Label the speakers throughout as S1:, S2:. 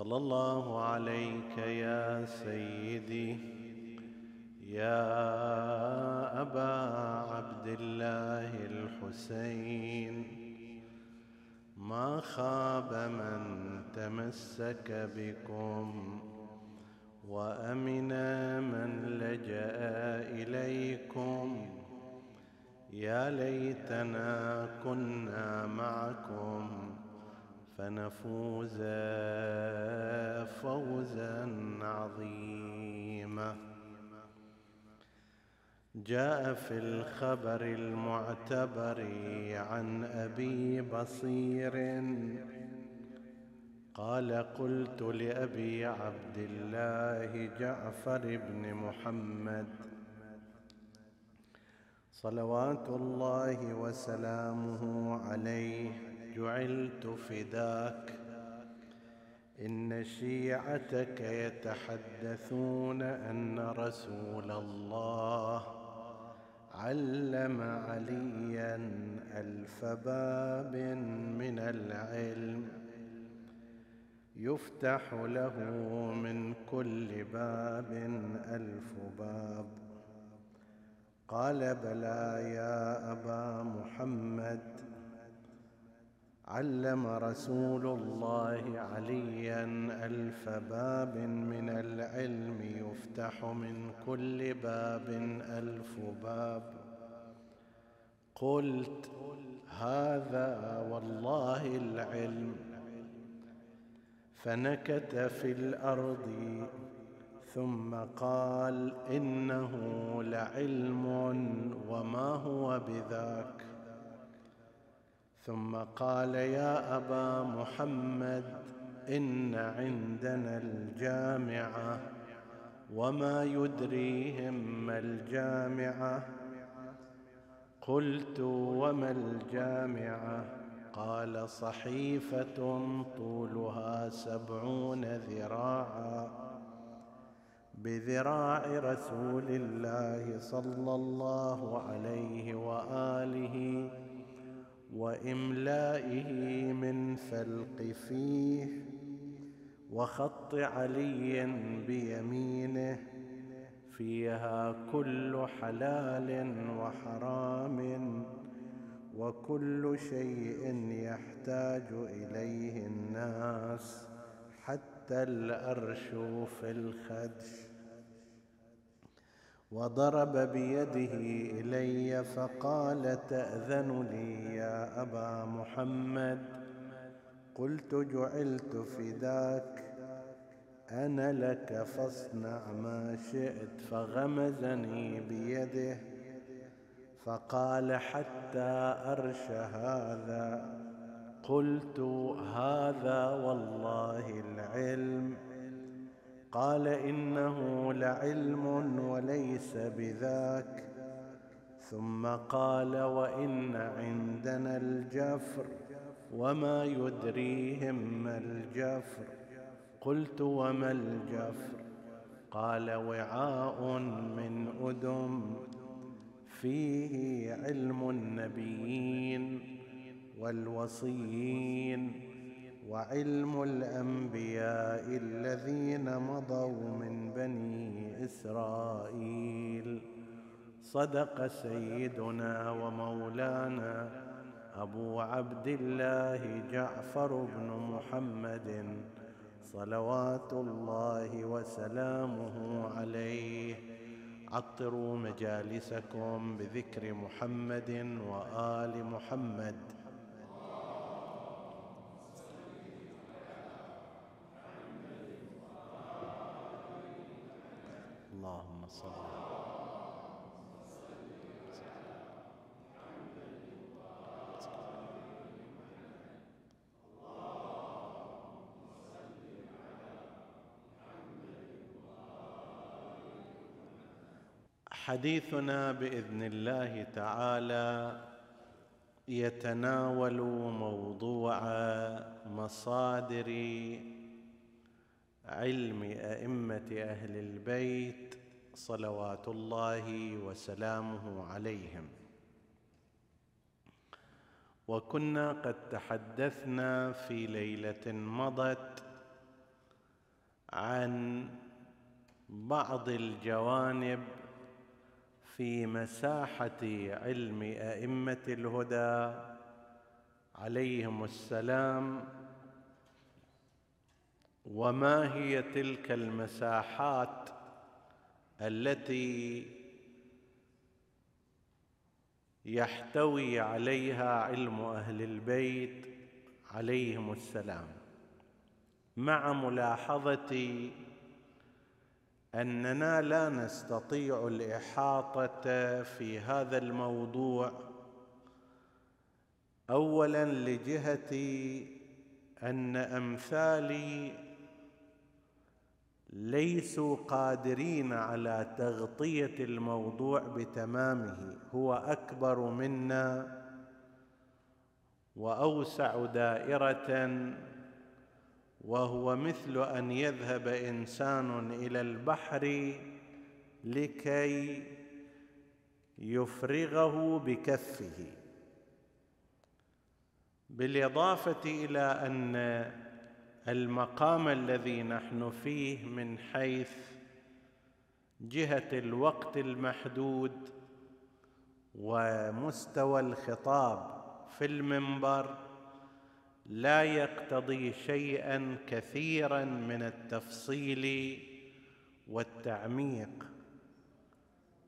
S1: صلى الله عليك يا سيدي يا أبا عبد الله الحسين. ما خاب من تمسك بكم وأمن من لجأ إليكم. يا ليتنا كنا معكم فنفوز فوزا عظيما. جاء في الخبر المعتبر عن أبي بصير قال قلت لأبي عبد الله جعفر بن محمد صلوات الله وسلامه عليه جعلت فداك. إن شيعتك يتحدثون أن رسول الله علم عليا ألف باب من العلم يفتح له من كل باب ألف باب. قال بلى يا أبا محمد علم رسول الله عليا ألف باب من العلم يفتح من كل باب ألف باب. قلت هذا والله العلم. فنكت في الأرض. ثم قال إنه لعلم وما هو بذاك. ثم قال يا أبا محمد إن عندنا الجامعة وما يدريهم ما الجامعة قلت وما الجامعة قال صحيفة طولها سبعون ذراعا بذراع رسول الله صلى الله عليه وآله وإملائه من فلق فيه وخط علي بيمينه فيها كل حلال وحرام وكل شيء يحتاج إليه الناس حتى الأرش في الخدش. وضرب بيده إلي فقال تأذن لي يا أبا محمد. قلت جعلت فداك أنا لك فاصنع ما شئت فغمزني بيده فقال حتى أرش هذا. قلت هذا والله العلم. قال إنه لعلم وليس بذاك. ثم قال وإن عندنا الجفر وما يدريهم ما الجفر. قلت وما الجفر؟ قال وعاء من أدم فيه علم النبيين والوصيين. وعلم الأنبياء الذين مضوا من بني إسرائيل. صدق سيدنا ومولانا أبو عبد الله جعفر بن محمد صلوات الله وسلامه عليه. عطروا مجالسكم بذكر محمد وآل محمد اللهم صل حديثنا بإذن الله تعالى يتناول موضوع مصادر علم أئمة أهل البيت صلوات الله وسلامه عليهم. وكنا قد تحدثنا في ليلة مضت عن بعض الجوانب في مساحة علم أئمة الهدى. عليهم السلام. وما هي تلك المساحات التي يحتوي عليها علم أهل البيت؟ عليهم السلام. مع ملاحظه أننا لا نستطيع الإحاطة في هذا الموضوع. اولا لجهه أن أمثالي ليسوا قادرين على تغطية الموضوع بتمامه. هو أكبر منا وأوسع دائرة وهو مثل أن يذهب إنسان إلى البحر لكي يفرغه بكفه. بالإضافة إلى أن المقام الذي نحن فيه من حيث جهة الوقت المحدود ومستوى الخطاب في المنبر لا يقتضي شيئا كثيرا من التفصيل والتعميق.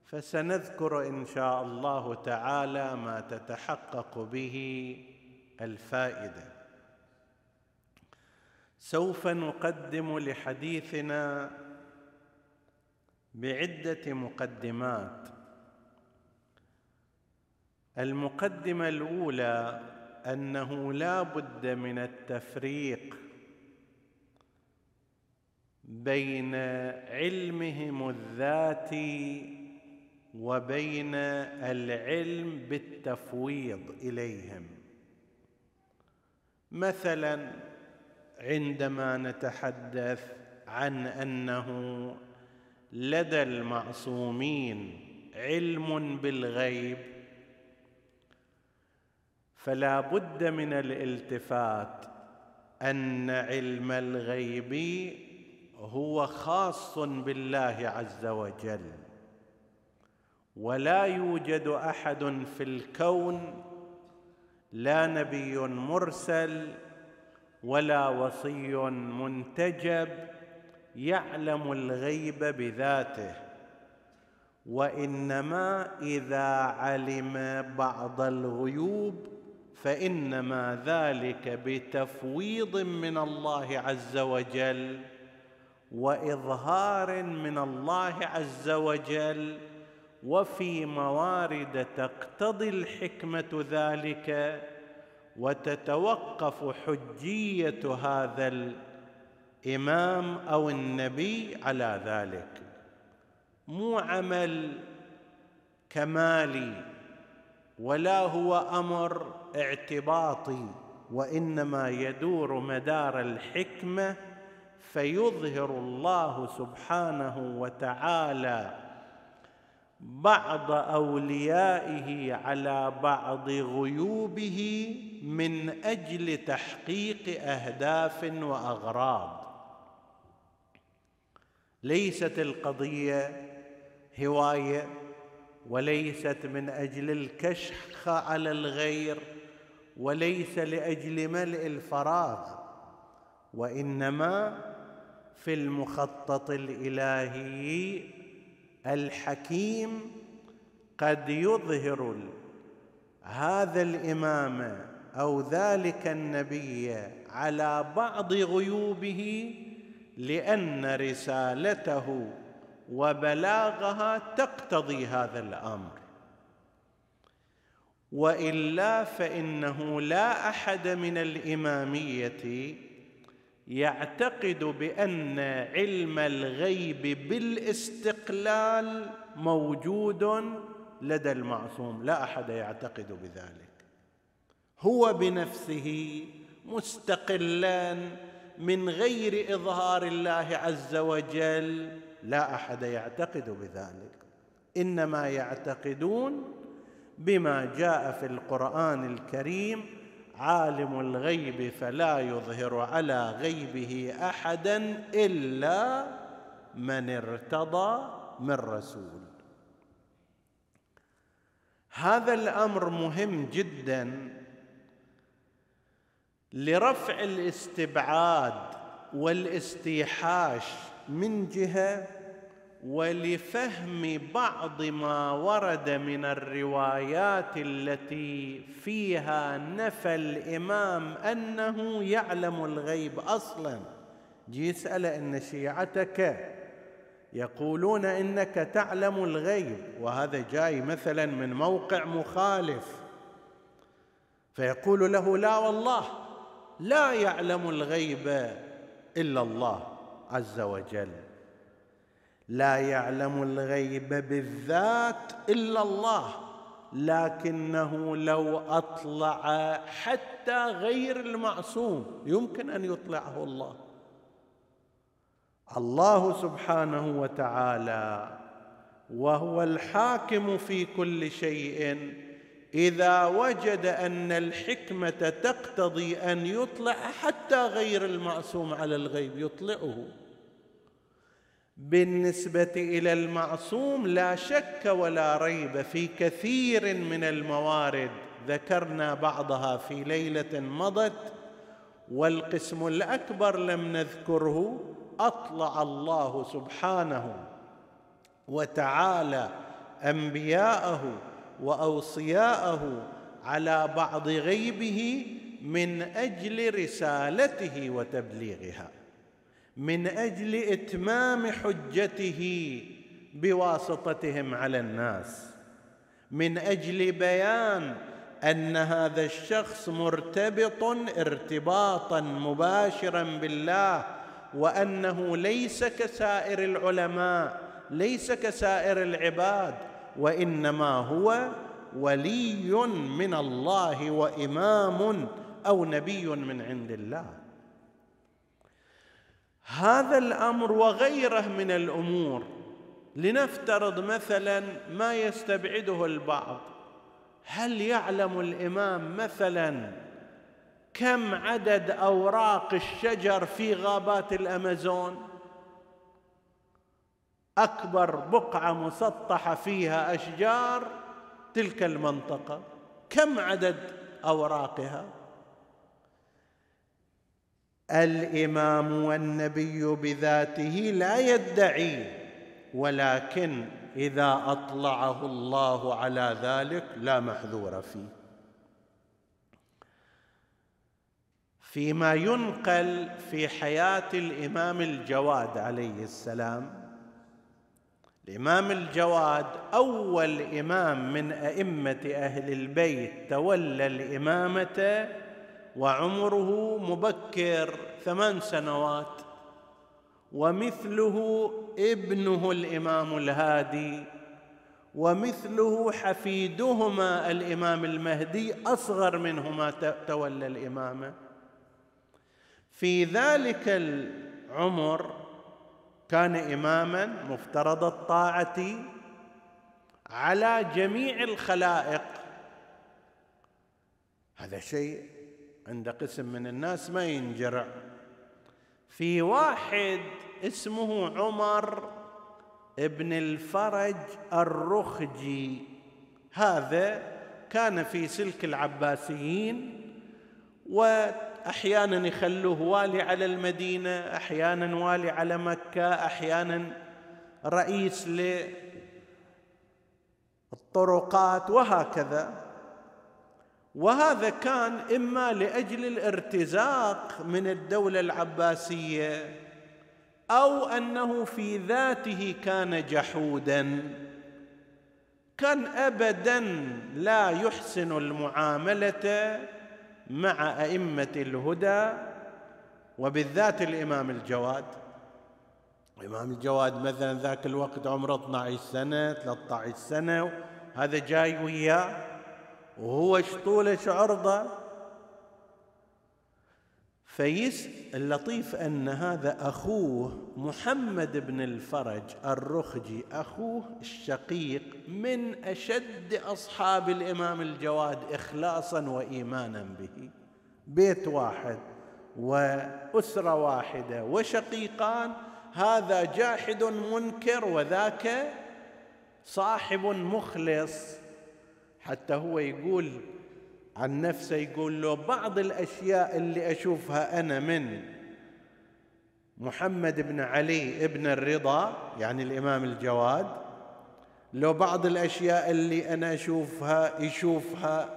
S1: فسنذكر إن شاء الله تعالى ما تتحقق به الفائدة. سوف نقدم لحديثنا بعدة مقدمات. المقدمة الأولى أنه لا بد من التفريق بين علمهم الذاتي وبين العلم بالتفويض إليهم. مثلا عندما نتحدث عن أنه لدى المعصومين علم بالغيب فلا بد من الالتفات. أن علم الغيب هو خاص بالله عز وجل ولا يوجد أحد في الكون لا نبي مرسل ولا وصي منتجب يعلم الغيب بذاته وإنما إذا علم بعض الغيوب فإنما ذلك بتفويض من الله عز وجل وإظهار من الله عز وجل وفي موارد تقتضي الحكمة ذلك وتتوقف حجية هذا الإمام أو النبي على ذلك. مو عمل كمالي ولا هو أمر اعتباطي وإنما يدور مدار الحكمة فيظهر الله سبحانه وتعالى بعض أوليائه على بعض غيوبه من أجل تحقيق أهداف وأغراض. ليست القضية هواية وليست من أجل الكشخ على الغير وليس لأجل ملء الفراغ وإنما في المخطط الإلهي الحكيم قد يظهر هذا الإمام أو ذلك النبي على بعض غيوبه لأن رسالته وبلاغها تقتضي هذا الأمر. وإلا فإنه لا أحد من الإمامية يعتقد بأن علم الغيب بالاستقلال موجود لدى المعصوم. لا أحد يعتقد بذلك. هو بنفسه مستقلا من غير إظهار الله عز وجل. لا أحد يعتقد بذلك. إنما يعتقدون بما جاء في القرآن الكريم عالم الغيب فلا يظهر على غيبه أحدا إلا من ارتضى من رسول. هذا الأمر مهم جدا لرفع الاستبعاد والاستيحاش من جهة ولفهم بعض ما ورد من الروايات التي فيها نفى الإمام أنه يعلم الغيب أصلا. يسال إن شيعتك يقولون إنك تعلم الغيب وهذا جاي مثلا من موقع مخالف. فيقول له لا والله لا يعلم الغيب إلا الله عز وجل. لا يعلم الغيب بالذات إلا الله لكنه لو أطلع حتى غير المعصوم يمكن أن يطلعه الله. الله سبحانه وتعالى وهو الحاكم في كل شيء. إذا وجد أن الحكمة تقتضي أن يطلع حتى غير المعصوم على الغيب يطلعه. بالنسبة إلى المعصوم لا شك ولا ريب في كثير من الموارد. ذكرنا بعضها في ليلة مضت والقسم الأكبر لم نذكره أطلع الله سبحانه وتعالى أنبياءه وأوصياءه على بعض غيبه من أجل رسالته وتبليغها. من أجل إتمام حجته بواسطتهم على الناس. من أجل بيان أن هذا الشخص مرتبط ارتباطا مباشرا بالله وأنه ليس كسائر العلماء ليس كسائر العباد وإنما هو ولي من الله وإمام أو نبي من عند الله. هذا الأمر وغيره من الأمور. لنفترض مثلا ما يستبعده البعض. هل يعلم الإمام مثلا كم عدد أوراق الشجر في غابات الأمازون؟ أكبر بقعة مسطحة فيها أشجار تلك المنطقة. كم عدد أوراقها؟ الإمام والنبي بذاته لا يدعي ولكن إذا أطلعه الله على ذلك لا محذور فيه. فيما ينقل في حياة الإمام الجواد عليه السلام الإمام الجواد أول إمام من أئمة أهل البيت تولى الإمامة وعمره مبكر ثمان سنوات ومثله ابنه الإمام الهادي ومثله حفيدهما الإمام المهدي أصغر منهما تولى الامامه في ذلك العمر كان إماما مفترض الطاعة على جميع الخلائق. هذا شيء عند قسم من الناس ما ينجرع. في واحد اسمه عمر ابن الفرج الرخجي. هذا كان في سلك العباسيين وأحيانا يخلوه والي على المدينة أحيانا والي على مكة أحيانا رئيس للطرقات وهكذا. وهذا كان إما لأجل الارتزاق من الدولة العباسية أو أنه في ذاته كان جحودا. كان ابدا لا يحسن المعاملة مع أئمة الهدى وبالذات الإمام الجواد. الامام الجواد مثلا ذاك الوقت عمره 12 سنة 13 سنة هذا جاي وياه. وهو شطوله عرضه. فيس اللطيف أن هذا أخوه محمد بن الفرج الرخجي أخوه الشقيق من أشد أصحاب الإمام الجواد اخلاصا وايمانا به. بيت واحد وأسرة واحدة وشقيقان هذا جاحد منكر وذاك صاحب مخلص. حتى هو يقول عن نفسه يقول له بعض الأشياء اللي أشوفها أنا من محمد بن علي ابن الرضا يعني الإمام الجواد لو بعض الأشياء اللي أنا أشوفها يشوفها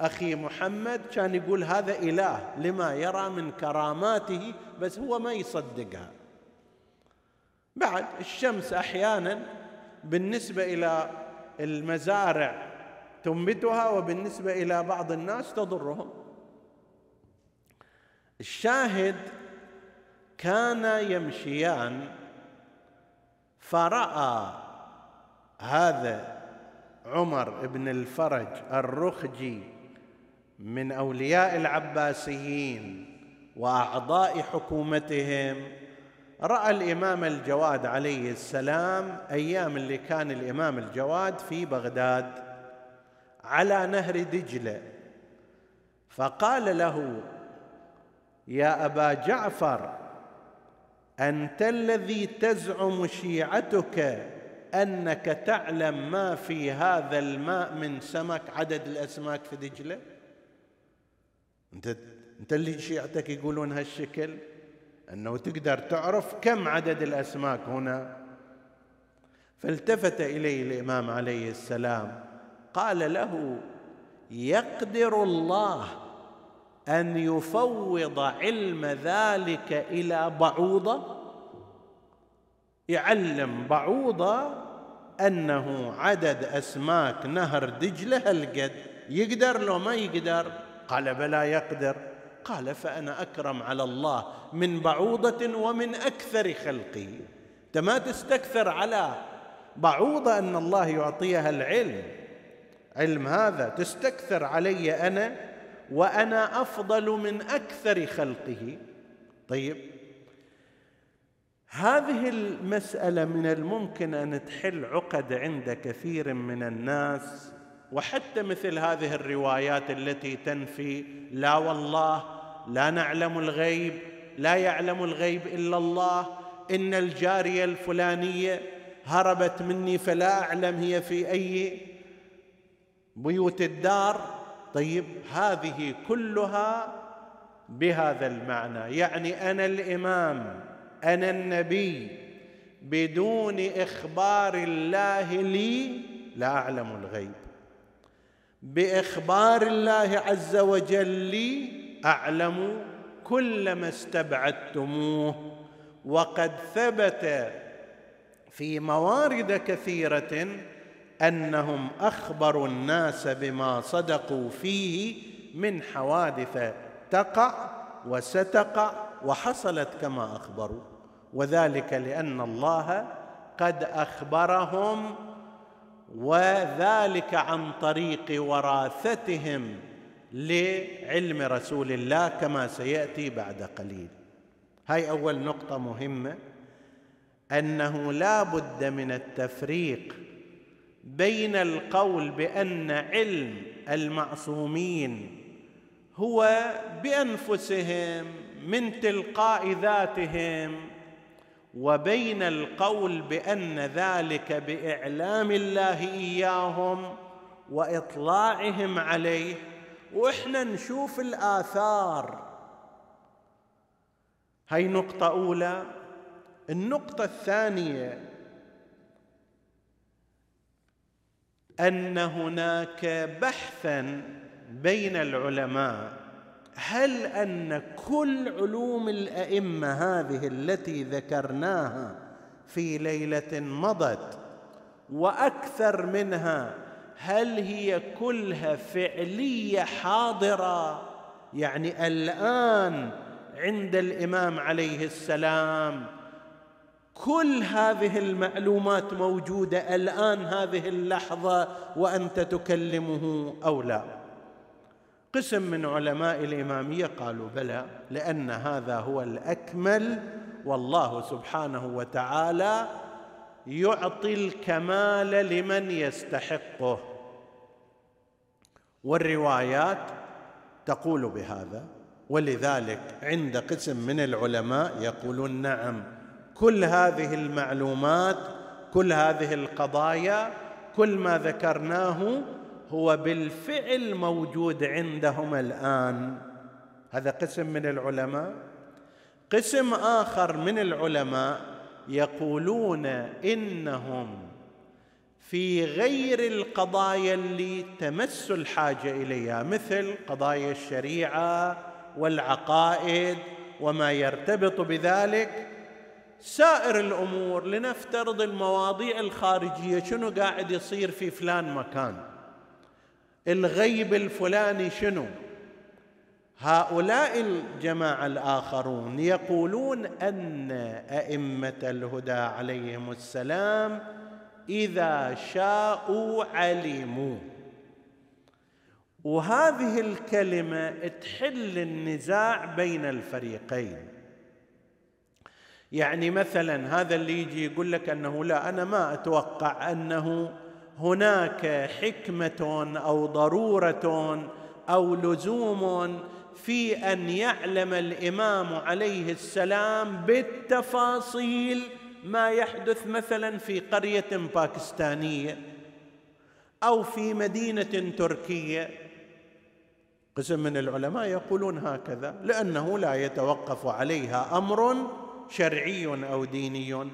S1: أخي محمد كان يقول هذا إله لما يرى من كراماته بس هو ما يصدقها. بعد الشمس أحيانا بالنسبة إلى المزارع تنبتها وبالنسبة إلى بعض الناس تضرهم. الشاهد كان يمشيان فرأى هذا عمر بن الفرج الرخجي من أولياء العباسيين وأعضاء حكومتهم. رأى الإمام الجواد عليه السلام أيام اللي كان الإمام الجواد في بغداد. على نهر دجله فقال له يا أبا جعفر أنت الذي تزعم شيعتك أنك تعلم ما في هذا الماء من سمك عدد الأسماك في دجلة؟ أنت أنت اللي شيعتك يقولون هالشكل؟ أنه تقدر تعرف كم عدد الأسماك هنا؟ فالتفت إليه الإمام عليه السلام. قال له يقدر الله أن يفوض علم ذلك إلى بعوضة؟ يعلم بعوضة أنه عدد أسماك نهر دجله هالقد يقدر لو ما يقدر؟ قال بلى يقدر. قال فأنا أكرم على الله من بعوضة ومن أكثر خلقه أنت ما تستكثر على بعوضة أن الله يعطيها العلم. علم هذا تستكثر علي أنا وأنا أفضل من أكثر خلقه. طيب هذه المسألة من الممكن أن تحل عقد عند كثير من الناس وحتى مثل هذه الروايات التي تنفي لا والله لا نعلم الغيب لا يعلم الغيب إلا الله إن الجارية الفلانية هربت مني فلا أعلم هي في أي بيوت الدار. طيب هذه كلها بهذا المعنى. يعني أنا الإمام أنا النبي بدون إخبار الله لي لا أعلم الغيب. بإخبار الله عز وجل لي أعلم كل ما استبعدتموه. وقد ثبت في موارد كثيرة أنهم اخبروا الناس بما صدقوا فيه من حوادث تقع وستقع وحصلت كما أخبروا. وذلك لأن الله قد أخبرهم وذلك عن طريق وراثتهم لعلم رسول الله كما سيأتي بعد قليل. هاي أول نقطة مهمة. أنه لا بد من التفريق بين القول بأن علم المعصومين هو بأنفسهم من تلقاء ذاتهم وبين القول بأن ذلك بإعلام الله إياهم وإطلاعهم عليه. وإحنا نشوف الآثار. هاي نقطة أولى. النقطة الثانية أن هناك بحثا بين العلماء. هل أن كل علوم الأئمة هذه التي ذكرناها في ليلة مضت وأكثر منها هل هي كلها فعلية حاضرة؟ يعني الآن عند الإمام عليه السلام كل هذه المعلومات موجودة الآن هذه اللحظة وأنت تكلمه أو لا. قسم من علماء الإمامية قالوا بلى لأن هذا هو الأكمل والله سبحانه وتعالى يعطي الكمال لمن يستحقه. والروايات تقول بهذا ولذلك عند قسم من العلماء يقولون نعم. كل هذه المعلومات كل هذه القضايا كل ما ذكرناه هو بالفعل موجود عندهم الآن. هذا قسم من العلماء. قسم آخر من العلماء يقولون إنهم في غير القضايا اللي تمس الحاجة إليها مثل قضايا الشريعة والعقائد وما يرتبط بذلك سائر الأمور لنفترض المواضيع الخارجية شنو قاعد يصير في فلان مكان؟ الغيب الفلاني شنو؟ هؤلاء الجماعة الآخرون يقولون أن أئمة الهدى عليهم السلام إذا شاءوا علموا. وهذه الكلمة تحل النزاع بين الفريقين. يعني مثلا هذا اللي يجي يقول لك أنه لا أنا ما أتوقع أنه هناك حكمة أو ضرورة أو لزوم في أن يعلم الإمام عليه السلام بالتفاصيل ما يحدث مثلا في قرية باكستانية أو في مدينة تركية. قسم من العلماء يقولون هكذا لأنه لا يتوقف عليها أمر شرعي أو ديني.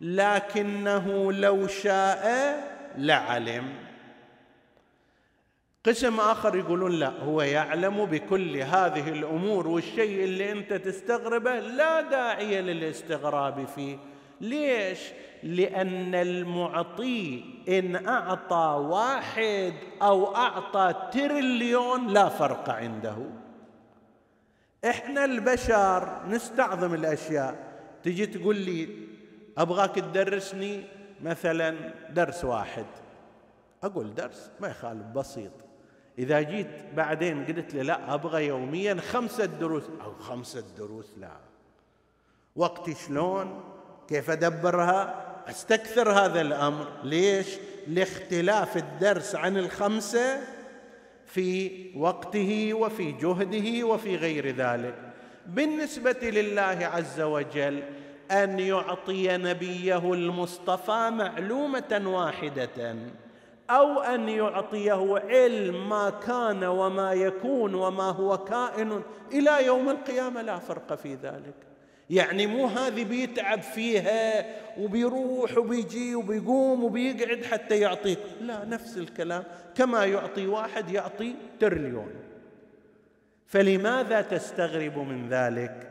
S1: لكنه لو شاء لعلم. قسم آخر يقولون لا هو يعلم بكل هذه الأمور والشيء اللي أنت تستغربه لا داعي للاستغراب فيه. ليش؟ لأن المعطي إن أعطى واحد أو أعطى تريليون لا فرق عنده. إحنا البشر نستعظم الأشياء. تجي تقول لي أبغاك تدرسني مثلا درس واحد. أقول درس ما يخالف بسيط. إذا جيت بعدين قلت لي لا أبغى يوميا خمسة دروس. أو خمسة دروس لا. وقتي شلون؟ كيف أدبرها؟ أستكثر هذا الأمر. ليش؟ لاختلاف الدرس عن الخمسة في وقته وفي جهده وفي غير ذلك. بالنسبة لله عز وجل أن يعطي نبيه المصطفى معلومة واحدة أو أن يعطيه علم ما كان وما يكون وما هو كائن إلى يوم القيامة. لا فرق في ذلك. يعني مو هذه بيتعب فيها وبيروح وبيجي وبيقوم وبيقعد حتى يعطيك. لا نفس الكلام. كما يعطي واحد يعطي تريليون فلماذا تستغرب من ذلك؟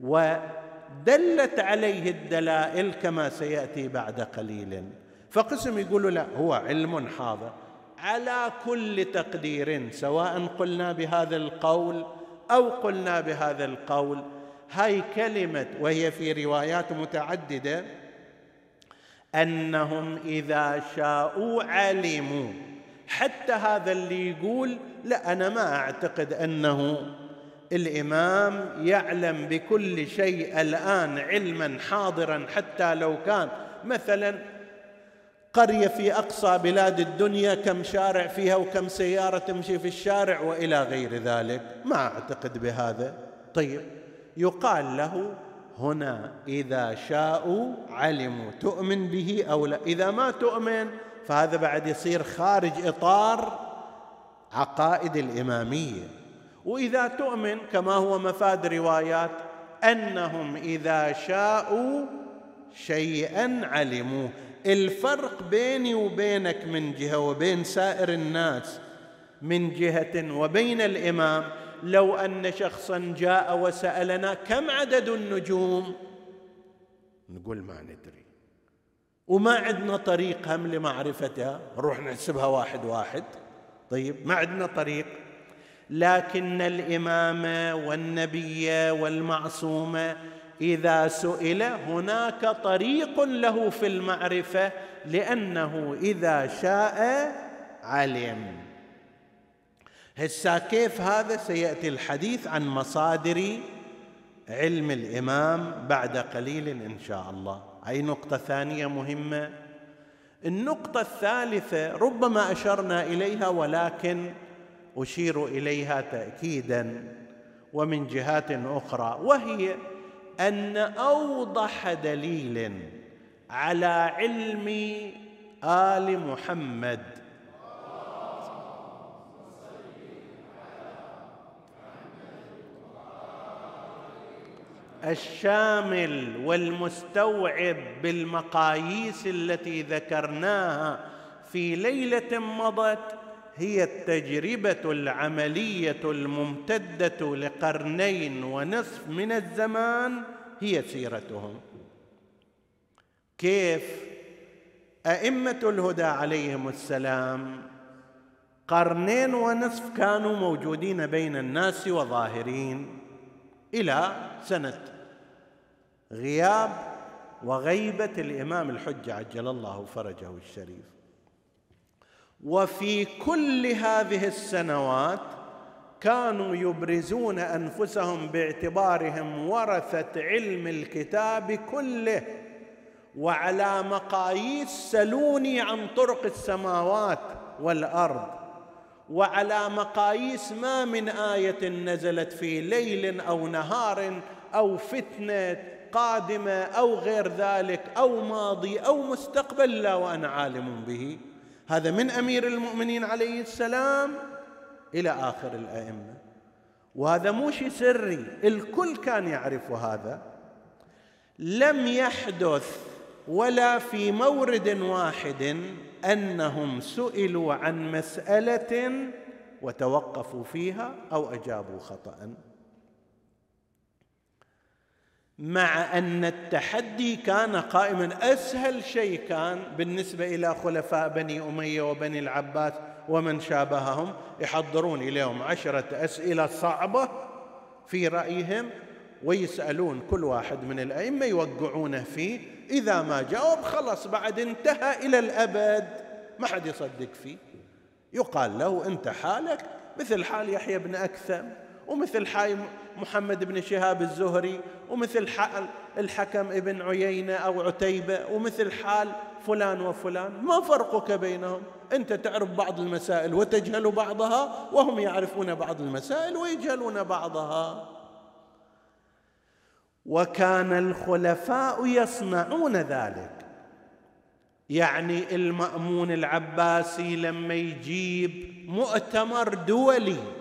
S1: ودلت عليه الدلائل كما سيأتي بعد قليل. فقسم يقولوا لا هو علم حاضر. على كل تقدير سواء قلنا بهذا القول أو قلنا بهذا القول هاي كلمة وهي في روايات متعددة أنهم إذا شاءوا علموا. حتى هذا اللي يقول لا أنا ما أعتقد أنه الإمام يعلم بكل شيء الآن علما حاضرا حتى لو كان. مثلا قرية في أقصى بلاد الدنيا كم شارع فيها وكم سيارة تمشي في الشارع وإلى غير ذلك. ما أعتقد بهذا. طيب. يقال له هنا إذا شاءوا علموا تؤمن به أو لا. إذا ما تؤمن فهذا بعد يصير خارج إطار عقائد الإمامية. وإذا تؤمن كما هو مفاد روايات أنهم إذا شاءوا شيئا علموه الفرق بيني وبينك من جهة وبين سائر الناس من جهة وبين الإمام لو أن شخصا جاء وسألنا كم عدد النجوم؟ نقول ما ندري. وما عندنا طريق هم لمعرفتها؟ نروح نحسبها واحد واحد. طيب. ما عندنا طريق. لكن الامامه والنبي والمعصومه إذا سئل هناك طريق له في المعرفة لأنه إذا شاء علم. هسا كيف هذا؟ سيأتي الحديث عن مصادر علم الإمام بعد قليل إن شاء الله. أي نقطة ثانية مهمة؟ النقطة الثالثة ربما أشرنا إليها ولكن أشير إليها تاكيدا ومن جهات أخرى وهي أن أوضح دليل على علم آل محمد الشامل والمستوعب بالمقاييس التي ذكرناها في ليلة مضت هي التجربة العملية الممتدة لقرنين ونصف من الزمان هي سيرتهم. كيف أئمة الهدى عليهم السلام قرنين ونصف كانوا موجودين بين الناس وظاهرين إلى سنة غياب وغيبة الإمام الحجه عجل الله فرجه الشريف. وفي كل هذه السنوات كانوا يبرزون أنفسهم باعتبارهم ورثة علم الكتاب كله وعلى مقاييس سلوني عن طرق السماوات والأرض وعلى مقاييس ما من آية نزلت في ليل أو نهار أو فتنة قادمة أو غير ذلك أو ماضي أو مستقبل لا وأنا عالم به. هذا من أمير المؤمنين عليه السلام إلى آخر الأئمة. وهذا مو شيء سري الكل كان يعرف هذا. لم يحدث ولا في مورد واحد أنهم سئلوا عن مسألة وتوقفوا فيها أو أجابوا خطأ. مع أن التحدي كان قائما أسهل شيء كان بالنسبة إلى خلفاء بني أمية وبني العباس ومن شابههم. يحضرون إليهم عشرة أسئلة صعبة في رأيهم ويسألون كل واحد من الأئمة يوقعونه فيه. إذا ما جاوب خلص بعد انتهى إلى الأبد. ما حد يصدق فيه. يقال له أنت حالك مثل حال يحيى بن أكثم. ومثل حال محمد بن شهاب الزهري ومثل حال الحكم ابن عيينة أو عتيبة ومثل حال فلان وفلان. ما فرقك بينهم؟ أنت تعرف بعض المسائل وتجهل بعضها وهم يعرفون بعض المسائل ويجهلون بعضها. وكان الخلفاء يصنعون ذلك. يعني المأمون العباسي لما يجيب مؤتمر دولي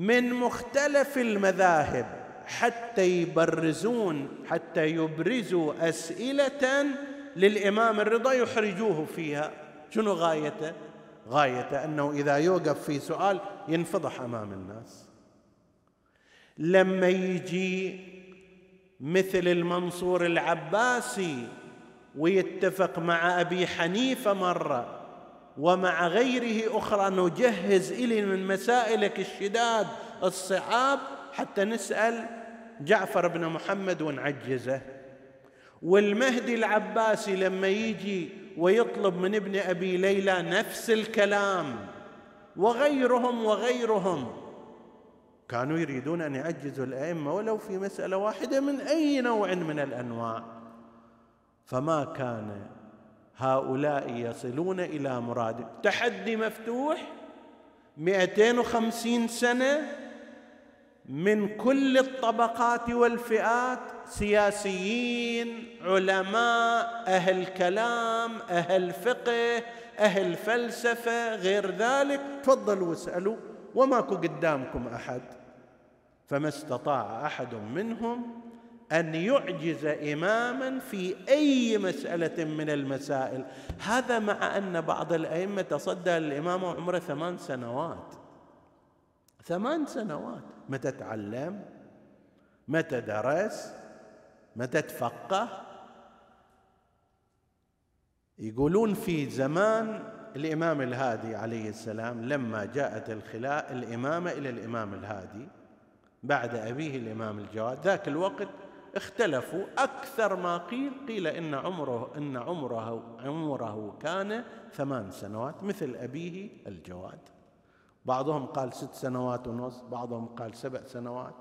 S1: من مختلف المذاهب حتى يبرزون حتى يبرزوا أسئلة للإمام الرضا يحرجوه فيها. شنو غايته؟ غايته أنه إذا يوقف في سؤال ينفضح أمام الناس. لما يجي مثل المنصور العباسي ويتفق مع أبي حنيفة مرة ومع غيره أخرى نجهز إلي من مسائلك الشداد الصعاب حتى نسأل جعفر بن محمد ونعجزه. والمهدي العباسي لما يجي ويطلب من ابن أبي ليلى نفس الكلام وغيرهم وغيرهم كانوا يريدون أن يعجزوا الأئمة ولو في مسألة واحدة من أي نوع من الأنواع. فما كان هؤلاء يصلون إلى مراد. تحدي مفتوح 250 سنة من كل الطبقات والفئات سياسيين علماء أهل كلام أهل فقه أهل فلسفة غير ذلك. تفضلوا واسألوا وماكو قدامكم أحد. فما استطاع أحد منهم أن يعجز إماما في أي مسألة من المسائل. هذا مع أن بعض الأئمة تصدى للامام عمره ثمان سنوات. ثمان سنوات. متى تعلم؟ متى درس؟ متى تفقه؟ يقولون في زمان الإمام الهادي عليه السلام لما جاءت الخلاء الإمامة إلى الإمام الهادي بعد أبيه الإمام الجواد. ذاك الوقت اختلفوا أكثر ما قيل قيل إن عمره إن عمره عمره كان ثمان سنوات مثل أبيه الجواد. بعضهم قال ست سنوات ونصف بعضهم قال سبع سنوات.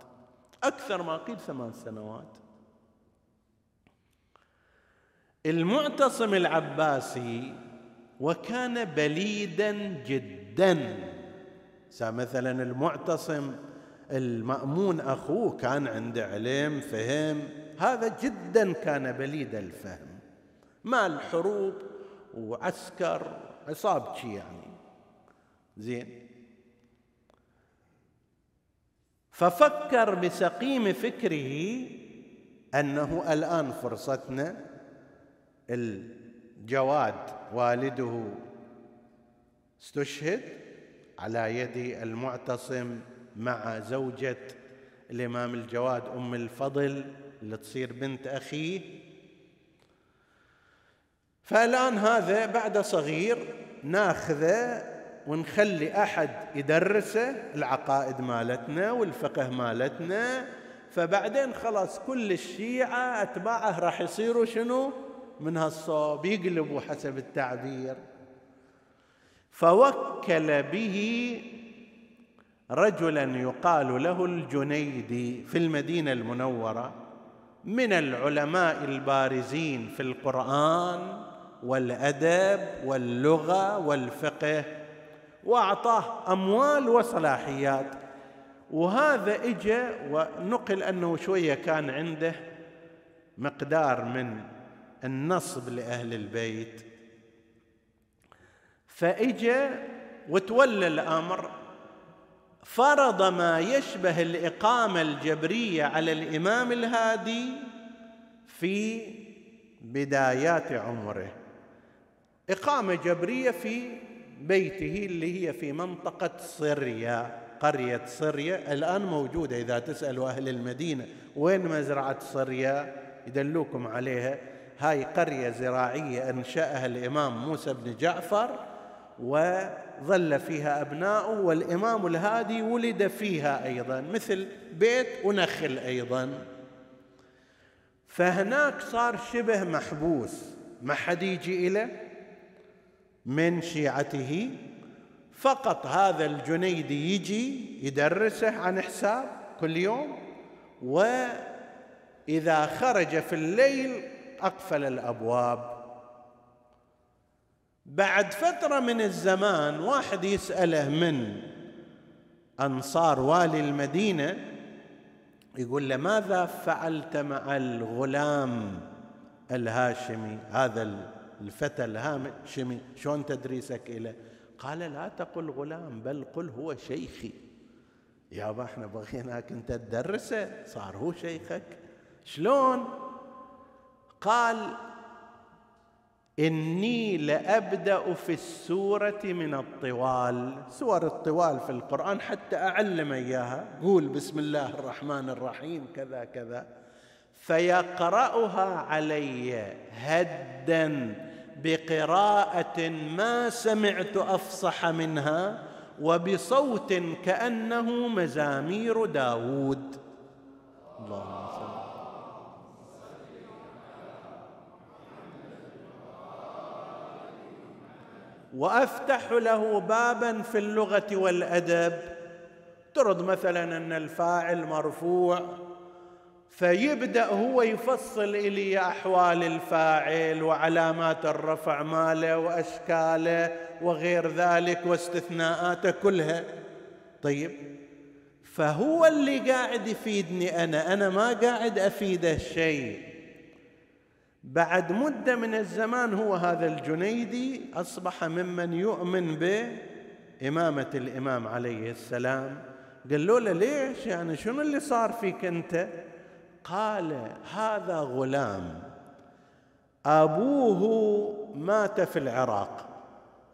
S1: أكثر ما قيل ثمان سنوات. المعتصم العباسي وكان بليدا جدا. مثلا المعتصم المأمون أخوه كان عنده علم فهم. هذا جدا كان بليد الفهم. مال حروب وعسكر عصابتي يعني. زين. ففكر بسقيم فكره أنه الآن فرصتنا الجواد والده استشهد على يد المعتصم مع زوجة الإمام الجواد أم الفضل اللي تصير بنت أخيه. فالآن هذا بعد صغير ناخذه ونخلي أحد يدرسه العقائد مالتنا والفقه مالتنا. فبعدين خلاص كل الشيعة أتباعه راح يصيروا شنو؟ من هالصوب يقلبوا حسب التعبير. فوكل به رجلا يقال له الجنيدي في المدينة المنورة من العلماء البارزين في القرآن والأدب واللغة والفقه وأعطاه أموال وصلاحيات. وهذا اجى ونقل أنه شوية كان عنده مقدار من النصب لأهل البيت. فاجى وتولى الأمر فرض ما يشبه الإقامة الجبرية على الإمام الهادي في بدايات عمره. إقامة جبرية في بيته اللي هي في منطقة صريا قرية صريا الآن موجودة. إذا تسألوا أهل المدينة وين مزرعة صريا يدلوكم عليها. هاي قرية زراعية أنشأها الإمام موسى بن جعفر. وظل فيها أبناؤه والإمام الهادي ولد فيها أيضا مثل بيت ونخل أيضا. فهناك صار شبه محبوس ما حد يجي إليه من شيعته. فقط هذا الجنيدي يجي يدرسه عن حساب كل يوم وإذا خرج في الليل أقفل الأبواب. بعد فترة من الزمان واحد يسأله من أنصار والي المدينة يقول له ماذا فعلت مع الغلام الهاشمي؟ هذا الفتى الهاشمي شلون تدريسك إليه؟ قال لا تقل غلام بل قل هو شيخي. يابا إحنا بغيناك إنت تدرسه صار هو شيخك. شلون؟ قال إني لأبدأ في السورة من الطوال. سور الطوال في القرآن حتى أعلم إياها. قول بسم الله الرحمن الرحيم كذا كذا. فيقرأها علي هدا بقراءة ما سمعت أفصح منها وبصوت كأنه مزامير داود. اللهم وأفتح له بابا في اللغة والأدب. ترد مثلا أن الفاعل مرفوع فيبدأ هو يفصل إلي أحوال الفاعل وعلامات الرفع ماله وأشكاله وغير ذلك واستثناءاته كلها. طيب فهو اللي قاعد يفيدني أنا أنا ما قاعد أفيده شيء. بعد مدة من الزمان هو هذا الجنيدي أصبح ممن يؤمن بإمامة الإمام عليه السلام. قالوا له ليش؟ يعني شنو اللي صار فيك أنت؟ قال هذا غلام أبوه مات في العراق.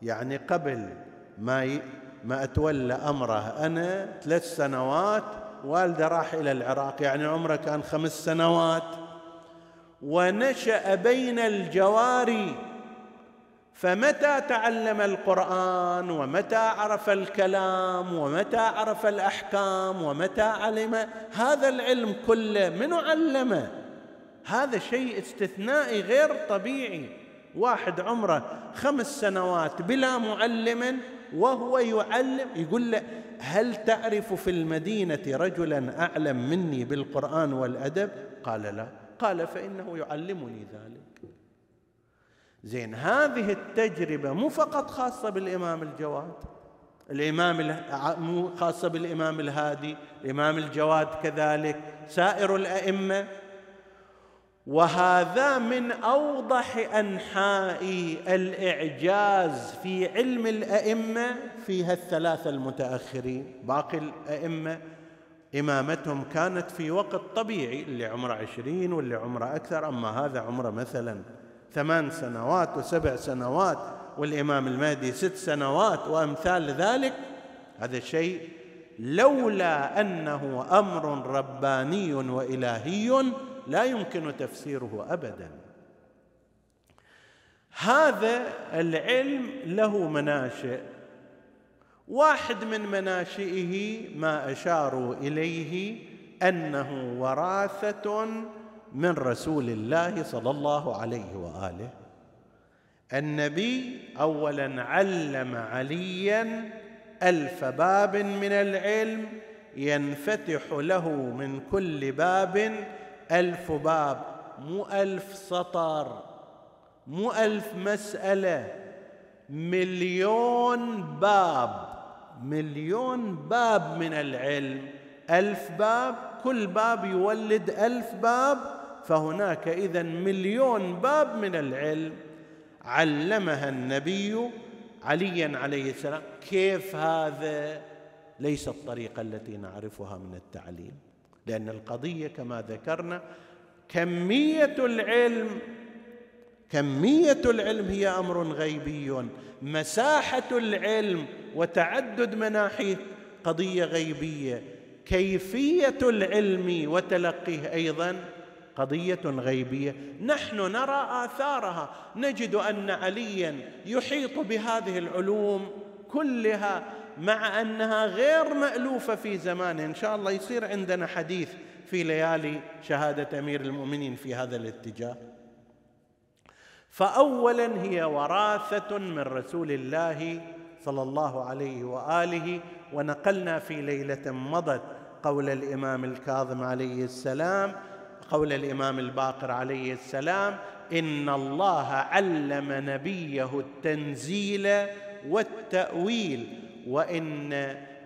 S1: يعني قبل ما. ما أتولى أمره أنا ثلاث سنوات والده راح إلى العراق. يعني عمره كان خمس سنوات. ونشأ بين الجواري فمتى تعلم القرآن ومتى عرف الكلام ومتى عرف الأحكام ومتى علم هذا العلم كله من علمه. هذا شيء استثنائي غير طبيعي. واحد عمره خمس سنوات بلا معلم وهو يعلم يقول له هل تعرف في المدينة رجلا أعلم مني بالقرآن والأدب؟ قال لا. قال فإنه يعلمني ذلك. زين هذه التجربة مو فقط خاصة بالإمام الجواد. الإمام مو خاصة بالإمام الهادي الإمام الجواد كذلك سائر الأئمة. وهذا من أوضح أنحاء الإعجاز في علم الأئمة فيها الثلاثة المتأخرين باقي الأئمة إمامتهم كانت في وقت طبيعي اللي عمره عشرين واللي عمره أكثر أما هذا عمره مثلا ثمان سنوات وسبع سنوات والإمام المهدي ست سنوات وأمثال ذلك هذا شيء لولا أنه أمر رباني وإلهي لا يمكن تفسيره ابدا. هذا العلم له مناشئ واحد من مناشئه ما أشاروا إليه أنه وراثة من رسول الله صلى الله عليه وآله. النبي اولا علم عليا ألف باب من العلم ينفتح له من كل باب ألف باب مو ألف سطر مو ألف مسألة مليون باب. مليون باب من العلم. ألف باب كل باب يولد ألف باب فهناك إذا مليون باب من العلم. علمها النبي عليا عليه السلام. كيف هذا؟ ليس الطريقة التي نعرفها من التعليم لأن القضية كما ذكرنا كمية العلم كمية العلم هي أمر غيبي. مساحة العلم وتعدد مناحيه قضية غيبية. كيفية العلم وتلقيه أيضا قضية غيبية. نحن نرى آثارها. نجد أن عليا يحيط بهذه العلوم كلها مع أنها غير مألوفة في زمانه إن شاء الله يصير عندنا حديث في ليالي شهادة أمير المؤمنين في هذا الاتجاه. فاولا هي وراثة من رسول الله صلى الله عليه وآله ونقلنا في ليلة مضت قول الإمام الكاظم عليه السلام قول الإمام الباقر عليه السلام إن الله علم نبيه التنزيل والتأويل وإن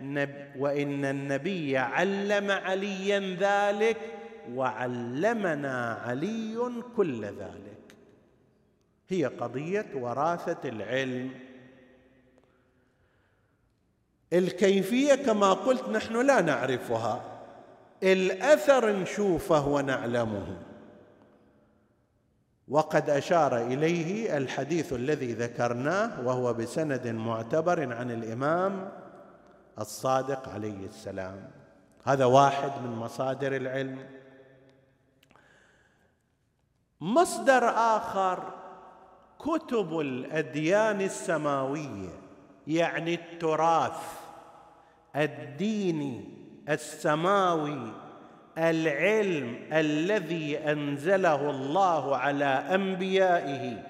S1: نب وإن النبي علم عليا ذلك وعلمنا علي كل ذلك. هي قضية وراثة العلم. الكيفية كما قلت نحن لا نعرفها. الأثر نشوفه ونعلمه. وقد أشار إليه الحديث الذي ذكرناه وهو بسند معتبر عن الإمام الصادق عليه السلام. هذا واحد من مصادر العلم. مصدر آخر كتب الأديان السماوية يعني التراث الديني السماوي العلم الذي أنزله الله على أنبيائه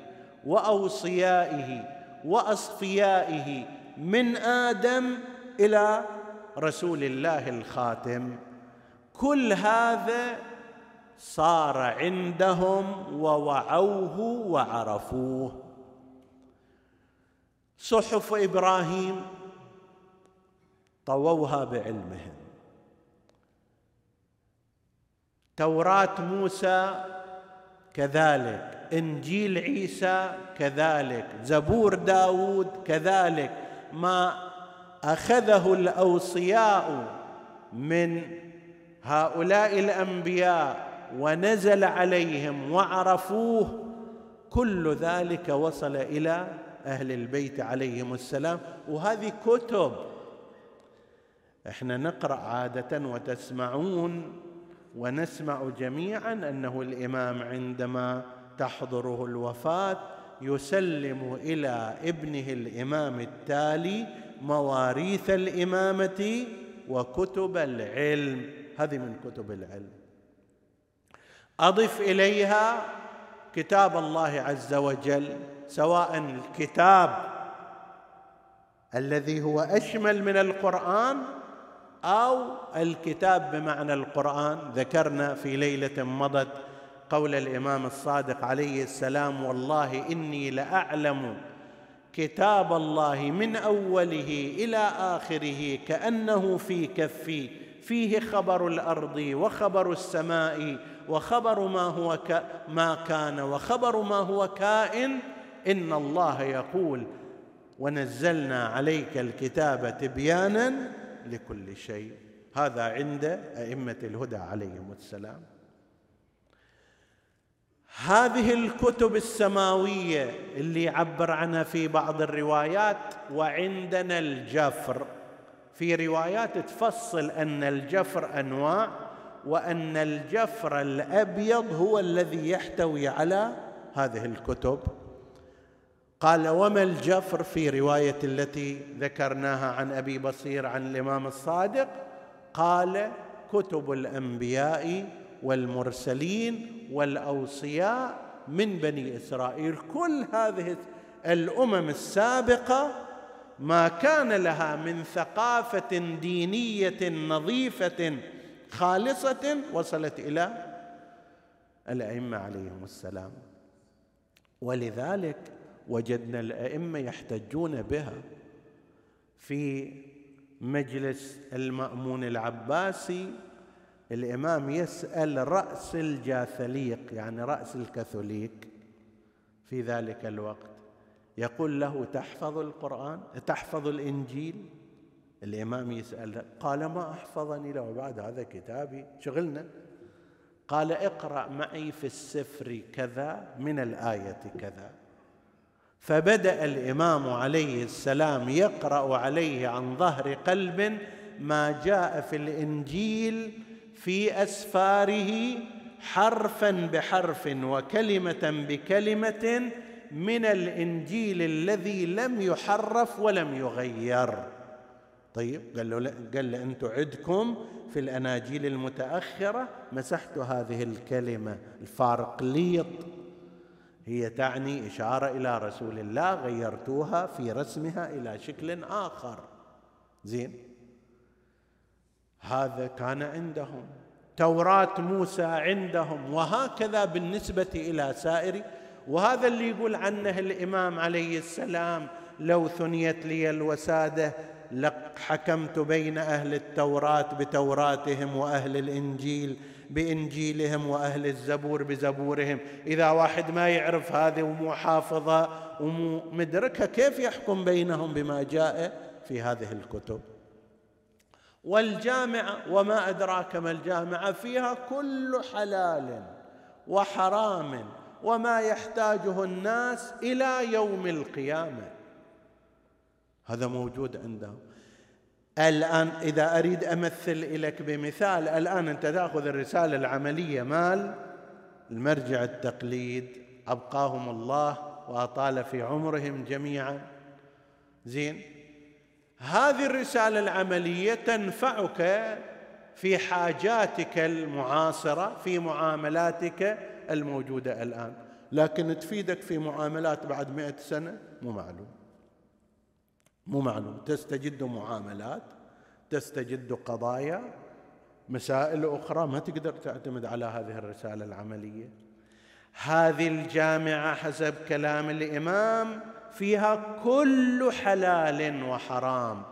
S1: وأوصيائه وأصفيائه من آدم إلى رسول الله الخاتم. كل هذا صار عندهم ووعوه وعرفوه. صحف إبراهيم طووها بعلمهم. توراه موسى كذلك إنجيل عيسى كذلك زبور داود كذلك. ما أخذه الأوصياء من هؤلاء الأنبياء ونزل عليهم وعرفوه كل ذلك وصل إلى أهل البيت عليهم السلام. وهذه كتب إحنا نقرأ عادة وتسمعون ونسمع جميعا أنه الإمام عندما تحضره الوفاة يسلم إلى ابنه الإمام التالي مواريث الإمامة وكتب العلم. هذه من كتب العلم. أضف إليها كتاب الله عز وجل سواء الكتاب الذي هو أشمل من القرآن أو الكتاب بمعنى القرآن. ذكرنا في ليلة مضت قول الإمام الصادق عليه السلام والله إني لأعلم كتاب الله من أوله إلى آخره كأنه في كفي فيه خبر الأرض وخبر السماء وخبر ما هو ك... ما كان وخبر ما هو كائن إن الله يقول ونزلنا عليك الكتاب تبيانا لكل شيء. هذا عند أئمة الهدى عليهم السلام. هذه الكتب السماوية اللي يعبر عنها في بعض الروايات وعندنا الجفر. في روايات تفصل أن الجفر أنواع وأن الجفر الأبيض هو الذي يحتوي على هذه الكتب. قال وما الجفر في رواية التي ذكرناها عن أبي بصير عن الإمام الصادق؟ قال كتب الأنبياء والمرسلين والأوصياء من بني إسرائيل. كل هذه الأمم السابقة ما كان لها من ثقافة دينية نظيفة خالصة وصلت إلى الأئمة عليهم السلام. ولذلك وجدنا الأئمة يحتجون بها في مجلس المأمون العباسي. الإمام يسأل رأس الجاثليق يعني رأس الكاثوليك في ذلك الوقت يقول له تحفظ القرآن؟ تحفظ الإنجيل؟ الإمام يسأل قال ما أحفظني له بعد هذا كتابي؟ شغلنا. قال اقرأ معي في السفر كذا من الآية كذا. فبدأ الإمام عليه السلام يقرأ عليه عن ظهر قلب ما جاء في الإنجيل في أسفاره حرفا بحرف وكلمة بكلمة من الإنجيل الذي لم يحرف ولم يغير. طيب قال له قال له أنتم عندكم في الأناجيل المتأخرة مسحت هذه الكلمة الفارقليط. هي تعني إشارة إلى رسول الله غيرتوها في رسمها إلى شكل آخر. زين؟ هذا كان عندهم. توراه موسى عندهم. وهكذا بالنسبة إلى سائر. وهذا اللي يقول عنه الإمام عليه السلام لو ثنيت لي الوسادة لحكمت بين أهل التوراة بتوراتهم وأهل الإنجيل بإنجيلهم وأهل الزبور بزبورهم. إذا واحد ما يعرف هذه ومو حافظة ومو مدركها كيف يحكم بينهم بما جاء في هذه الكتب؟ والجامعة وما أدراك ما الجامعة فيها كل حلال وحرام وما يحتاجه الناس إلى يوم القيامة. هذا موجود عندهم. الآن إذا أريد أمثل لك بمثال الآن أنت تأخذ الرسالة العملية مال المرجع التقليد. أبقاهم الله وأطال في عمرهم جميعا. زين؟ هذه الرسالة العملية تنفعك في حاجاتك المعاصرة في معاملاتك الموجودة الآن. لكن تفيدك في معاملات بعد مئة سنة؟ مو معلوم. مو معلوم. تستجد معاملات تستجد قضايا مسائل أخرى ما تقدر تعتمد على هذه الرسالة العملية. هذه الجامعة حسب كلام الإمام فيها كل حلال وحرام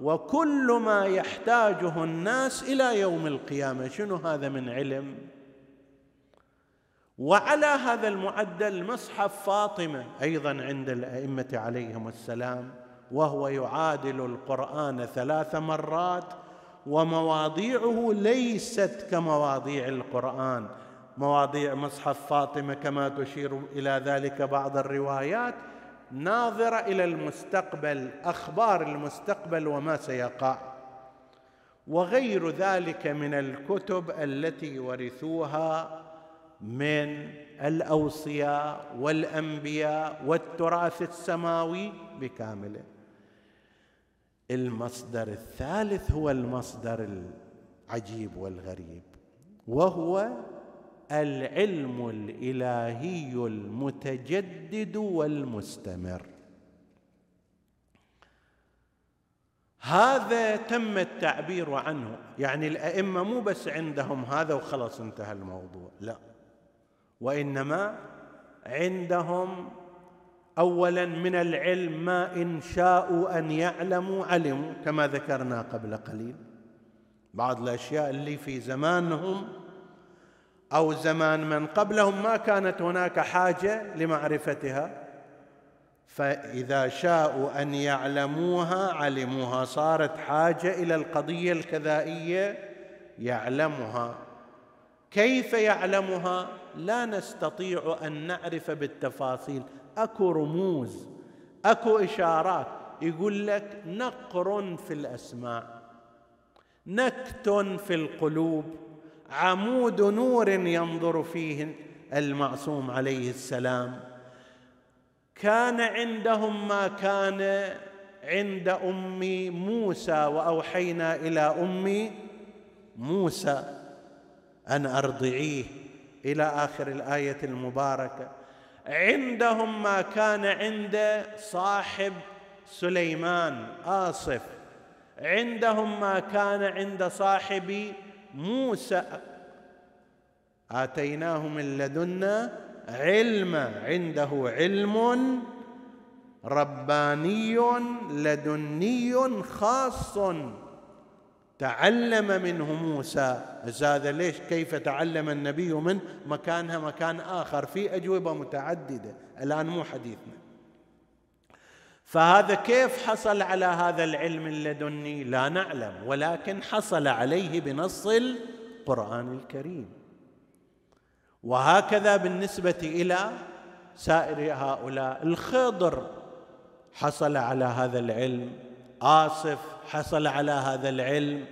S1: وكل ما يحتاجه الناس إلى يوم القيامة. شنو هذا من علم؟ وعلى هذا المعدل مصحف فاطمة أيضا عند الأئمة عليهم السلام. وهو يعادل القرآن ثلاث مرات ومواضيعه ليست كمواضيع القرآن. مواضيع مصحف فاطمة كما تشير إلى ذلك بعض الروايات. ناظرة إلى المستقبل أخبار المستقبل وما سيقع. وغير ذلك من الكتب التي ورثوها من الأوصياء والأنبياء والتراث السماوي بكامله. المصدر الثالث هو المصدر العجيب والغريب وهو العلم الإلهي المتجدد والمستمر. هذا تم التعبير عنه يعني الأئمة مو بس عندهم هذا وخلص انتهى الموضوع لا وإنما عندهم اولا من العلم ما إن شاءوا أن يعلموا علموا كما ذكرنا قبل قليل. بعض الأشياء اللي في زمانهم أو زمان من قبلهم ما كانت هناك حاجة لمعرفتها فإذا شاءوا أن يعلموها علموها صارت حاجة إلى القضية الكذائية يعلمها. كيف يعلمها؟ لا نستطيع أن نعرف بالتفاصيل. أكو رموز أكو إشارات يقول لك نقر في الاسماع نكت في القلوب عمود نور ينظر فيه المعصوم عليه السلام. كان عندهم ما كان عند ام موسى وأوحينا إلى ام موسى أن أرضعيه إلى آخر الآية المباركة. عندهم ما كان عند صاحب سليمان آصف. عندهم ما كان عند صاحب موسى. آتيناه من لدنا علما عنده علم رباني لدني خاص. تعلم منه موسى. هذا ليش؟ كيف تعلم النبي من؟ مكانها مكان آخر في أجوبة متعددة. الآن مو حديثنا. فهذا كيف حصل على هذا العلم اللدني؟ لا نعلم ولكن حصل عليه بنص القرآن الكريم. وهكذا بالنسبة إلى سائر هؤلاء. الخضر حصل على هذا العلم. آصف حصل على هذا العلم.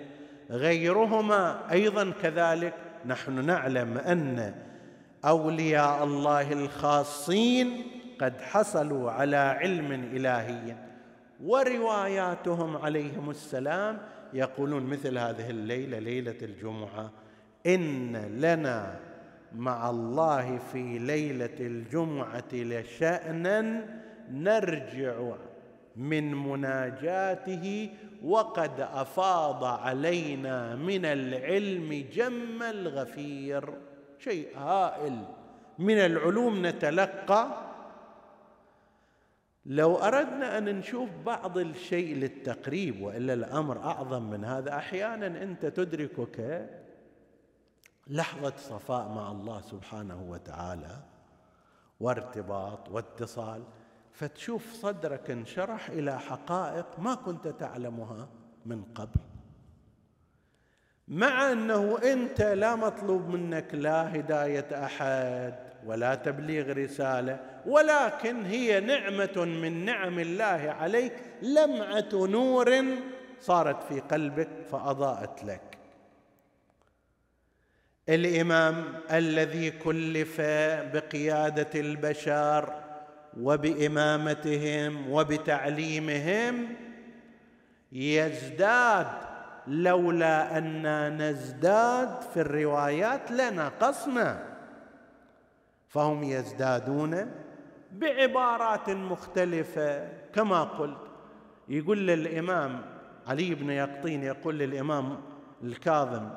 S1: غيرهما أيضا كذلك. نحن نعلم أن أولياء الله الخاصين قد حصلوا على علم الهي ورواياتهم عليهم السلام يقولون مثل هذه الليلة ليلة الجمعة إن لنا مع الله في ليلة الجمعة لشانا نرجع من مناجاته وقد أفاض علينا من العلم جم الغفير. شيء هائل. من العلوم نتلقى. لو أردنا أن نشوف بعض الشيء للتقريب وإلا الأمر أعظم من هذا أحيانا أنت تدركك لحظة صفاء مع الله سبحانه وتعالى وارتباط واتصال. فتشوف صدرك انشرح إلى حقائق ما كنت تعلمها من قبل. مع أنه أنت لا مطلوب منك لا هداية أحد ولا تبليغ رسالة ولكن هي نعمة من نعم الله عليك. لمعة نور صارت في قلبك فأضاءت لك. الإمام الذي كلف بقيادة البشر وبإمامتهم وبتعليمهم يزداد لولا أننا نزداد في الروايات لنقصنا فهم يزدادون بعبارات مختلفة كما قلت. يقول للإمام علي بن يقطين يقول للإمام الكاظم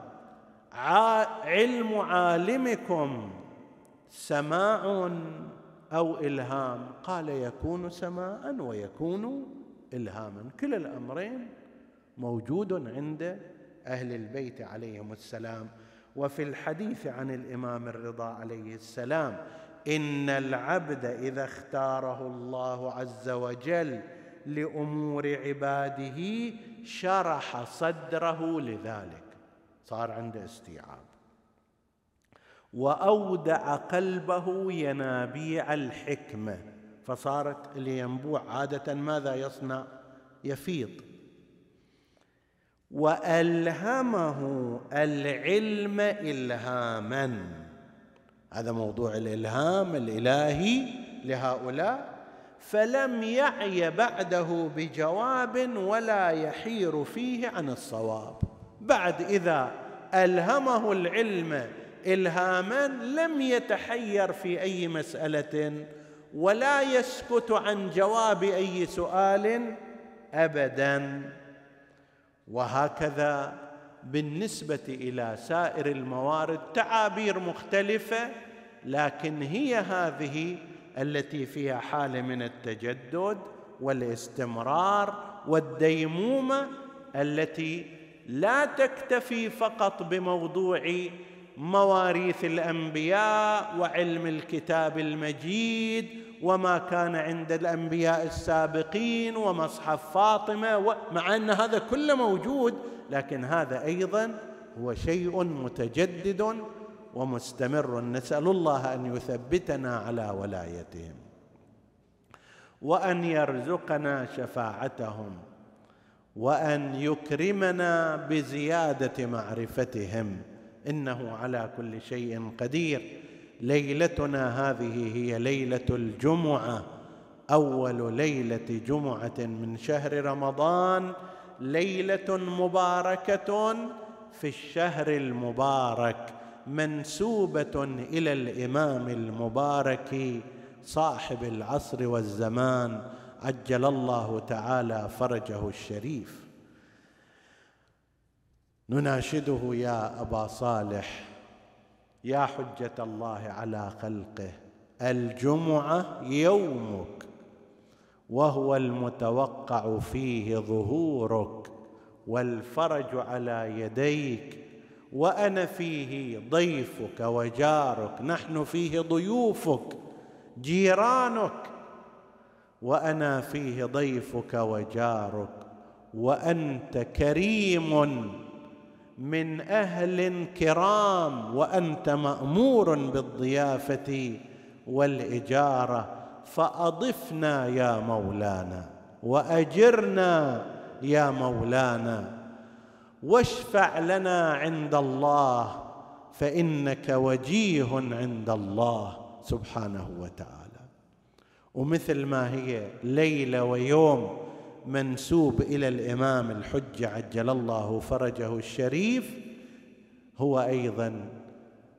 S1: علم عالمكم سماع أو إلهام. قال يكون سماء ويكون الهاما. كلا الأمرين موجود عند أهل البيت عليهم السلام. وفي الحديث عن الإمام الرضا عليه السلام إن العبد إذا اختاره الله عز وجل لأمور عباده شرح صدره لذلك. صار عنده استيعاب. وأودع قلبه ينابيع الحكمة. فصارت الينبوع عادة ماذا يصنع؟ يفيض. وألهمه العلم الهاما. هذا موضوع الإلهام الإلهي لهؤلاء. فلم يعي بعده بجواب ولا يحير فيه عن الصواب. بعد إذا ألهمه العلم الهاما لم يتحير في أي مسألة ولا يسكت عن جواب أي سؤال ابدا. وهكذا بالنسبة إلى سائر الموارد تعابير مختلفة لكن هي هذه التي فيها حاله من التجدد والاستمرار والديمومة التي لا تكتفي فقط بموضوع مواريث الانبياء وعلم الكتاب المجيد وما كان عند الانبياء السابقين ومصحف فاطمه مع ان هذا كله موجود لكن هذا أيضا هو شيء متجدد ومستمر نسأل الله أن يثبتنا على ولايتهم وان يرزقنا شفاعتهم وان يكرمنا بزيادة معرفتهم. إنه على كل شيء قدير. ليلتنا هذه هي ليلة الجمعة أول ليلة جمعة من شهر رمضان. ليلة مباركة في الشهر المبارك منسوبة إلى الإمام المبارك صاحب العصر والزمان. عجل الله تعالى فرجه الشريف. نناشده يا أبا صالح يا حجة الله على خلقه. الجمعة يومك وهو المتوقع فيه ظهورك. والفرج على يديك وأنا فيه ضيفك وجارك. نحن فيه ضيوفك جيرانك. وأنا فيه ضيفك وجارك وأنت كريم. من أهل كرام وأنت مأمور بالضيافة والإجارة فأضفنا يا مولانا وأجرنا يا مولانا. واشفع لنا عند الله فإنك وجيه عند الله سبحانه وتعالى. ومثل ما هي ليلة ويوم منسوب إلى الإمام الحجه عجل الله فرجه الشريف هو أيضا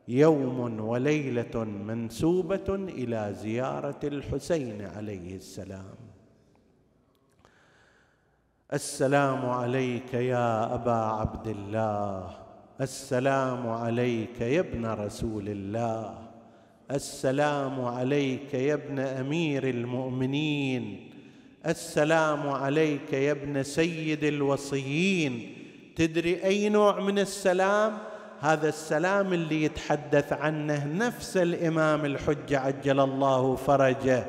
S1: يوم وليلة منسوبة إلى زيارة الحسين عليه السلام. السلام عليك يا أبا عبد الله السلام عليك يا ابن رسول الله السلام عليك يا ابن أمير المؤمنين السلام عليك يا ابن سيد الوصيين. تدري أي نوع من السلام؟ هذا السلام اللي يتحدث عنه نفس الإمام الحجه عجل الله فرجه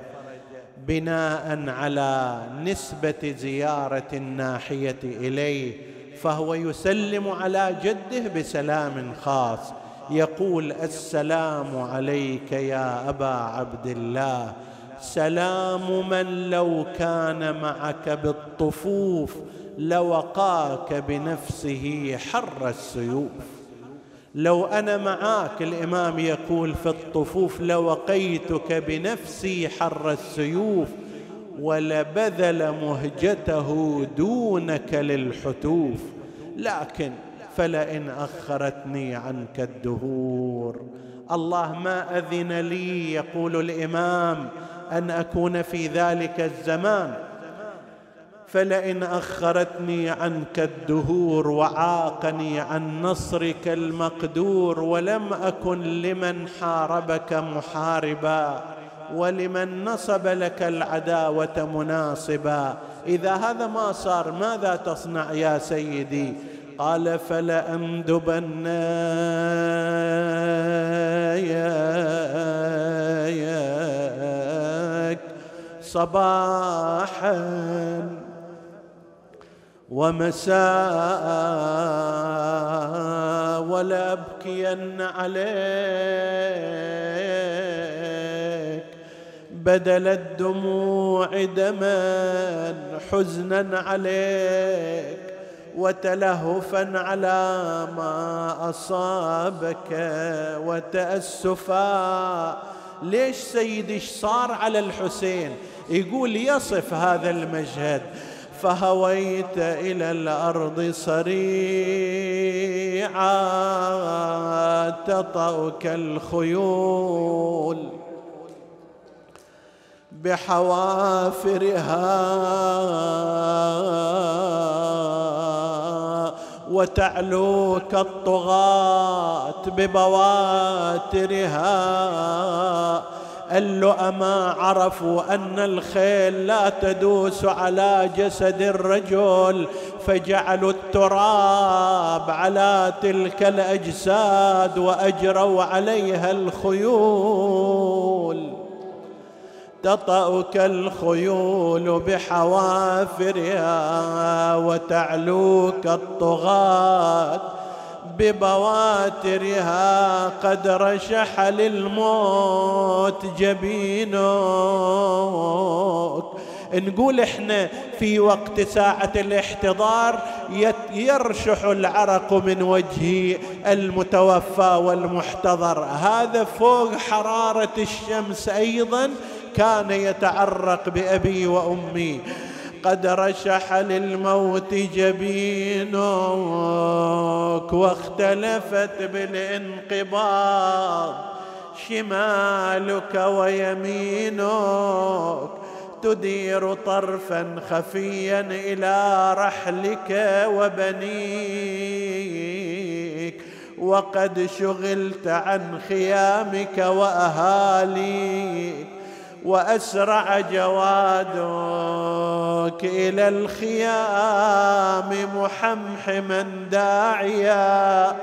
S1: بناء على نسبة زيارة الناحية إليه فهو يسلم على جده بسلام خاص. يقول السلام عليك يا أبا عبد الله. سلام من لو كان معك بالطفوف لوقاك بنفسه حر السيوف. لو أنا معاك الإمام يقول في الطفوف لوقيتك بنفسي حر السيوف ولبذل مهجته دونك للحتوف. لكن فلئن أخرتني عنك الدهور. الله ما أذن لي يقول الإمام أن أكون في ذلك الزمان. فلئن أخرتني عنك الدهور وعاقني عن نصرك المقدور ولم أكن لمن حاربك محاربا ولمن نصب لك العداوة مناصبا. إذا هذا ما صار ماذا تصنع يا سيدي؟ قال فلأندبن صباحا ومساء ولأبكين عليك. بدل الدموع دما حزنا عليك وتلهفا على ما أصابك وتأسفا. ليش سيدي؟ صار على الحسين؟ يقول يصف هذا المشهد فهويت إلى الأرض صريعا تطأك الخيول بحوافرها وتعلوك الطغاة ببواترها اللؤما عرفوا أن الخيل لا تدوس على جسد الرجل فجعلوا التراب على تلك الأجساد وأجروا عليها الخيول. تطأك الخيول بحوافرها وتعلوك الطغاة ببواترها قد رشح للموت جبينك. نقول إحنا في وقت ساعة الاحتضار يرشح العرق من وجه المتوفى والمحتضر. هذا فوق حرارة الشمس أيضا كان يتعرق بأبي وأمي. قد رشح للموت جبينك واختلفت بالانقباض شمالك ويمينك تدير طرفا خفيا إلى رحلك وبنيك وقد شغلت عن خيامك وأهاليك وأسرع جوادك إلى الخيام محمحما داعيا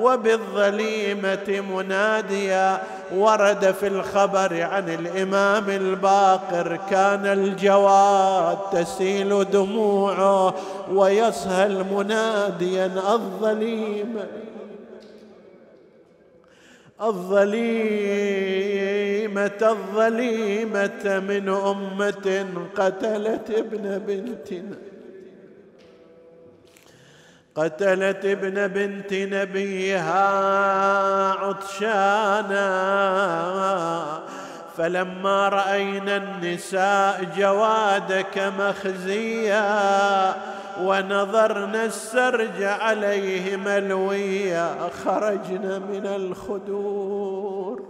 S1: وبالظليمة مناديا ورد في الخبر عن الإمام الباقر. كان الجواد تسيل دموعه ويسهل مناديا الظليمه الظليمة الظليمة من أمة قتلت ابن بنتنا. قتلت ابن بنت نبيها عطشانا فلما رأينا النساء جوادك مخزيا ونظرنا السرج عليه ملويا خرجنا من الخدور.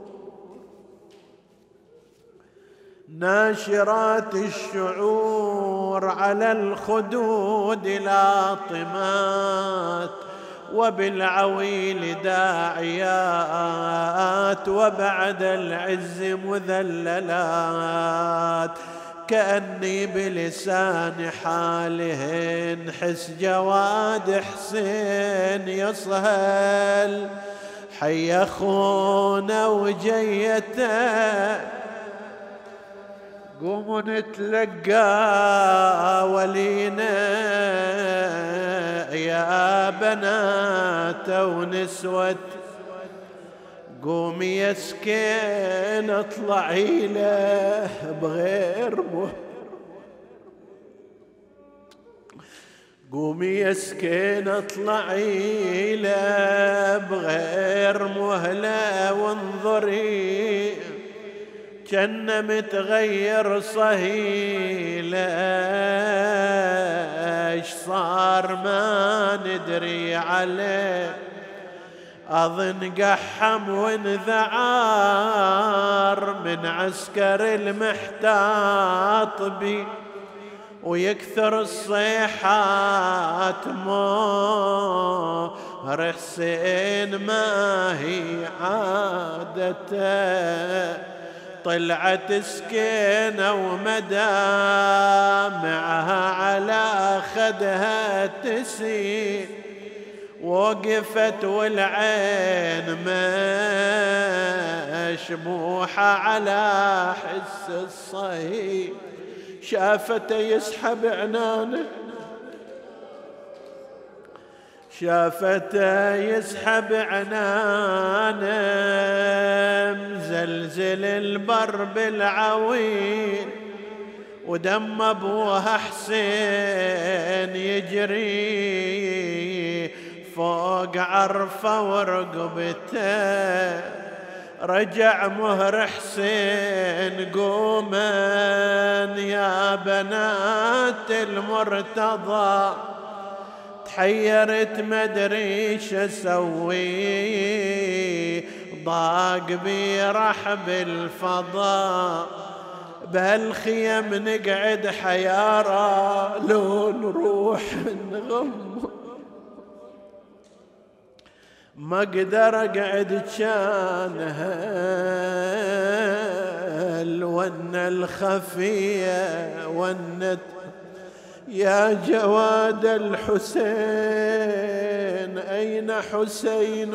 S1: ناشرات الشعور على الخدود لاطمات وبالعويل داعيات وبعد العز مذللات. كأني بلسان حالهن حس جواد حسين يصهل حي أخونا وجيته قوموا نتلقى ولينا. يا بنات ونسوة قومي يا سكين اطلعي له بغير مه قومي يا سكين اطلعي له بغير مهلة وانظري. كأن متغير صهيلة إيش صار ما ندري عليه. أظن قحم وانذعار من عسكر المحتاط بي. ويكثر الصيحات مهر حسين ما هي عادته. طلعت سكينة ومدامعها على خدها تسيل وقفت والعين مشموحة على حس الصهيب. شافته يسحب عنانه. شافته يسحب عنانه. مزلزل البر بالعويل ودم ابوها حسين يجري. فوق عرفه ورقبته. رجع مهر حسين قوما يا بنات المرتضى. تحيرت مدري أسوي ضاق بي رحب الفضاء بهالخيم نقعد حيارى لو نروح نغم ما أقدر أقعد كانها الون الخفية ونت يا جواد الحسين أين حسين؟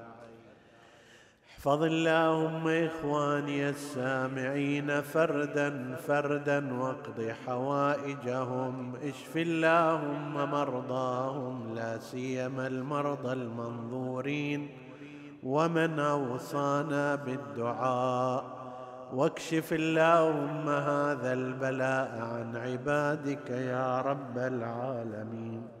S1: احفظ اللهم إخواني السامعين فردا فردا واقض حوائجهم. اشف اللهم مرضاهم لا سيما المرضى المنظورين. ومن أوصانا بالدعاء. واكشف اللهم هذا البلاء عن عبادك يا رب العالمين.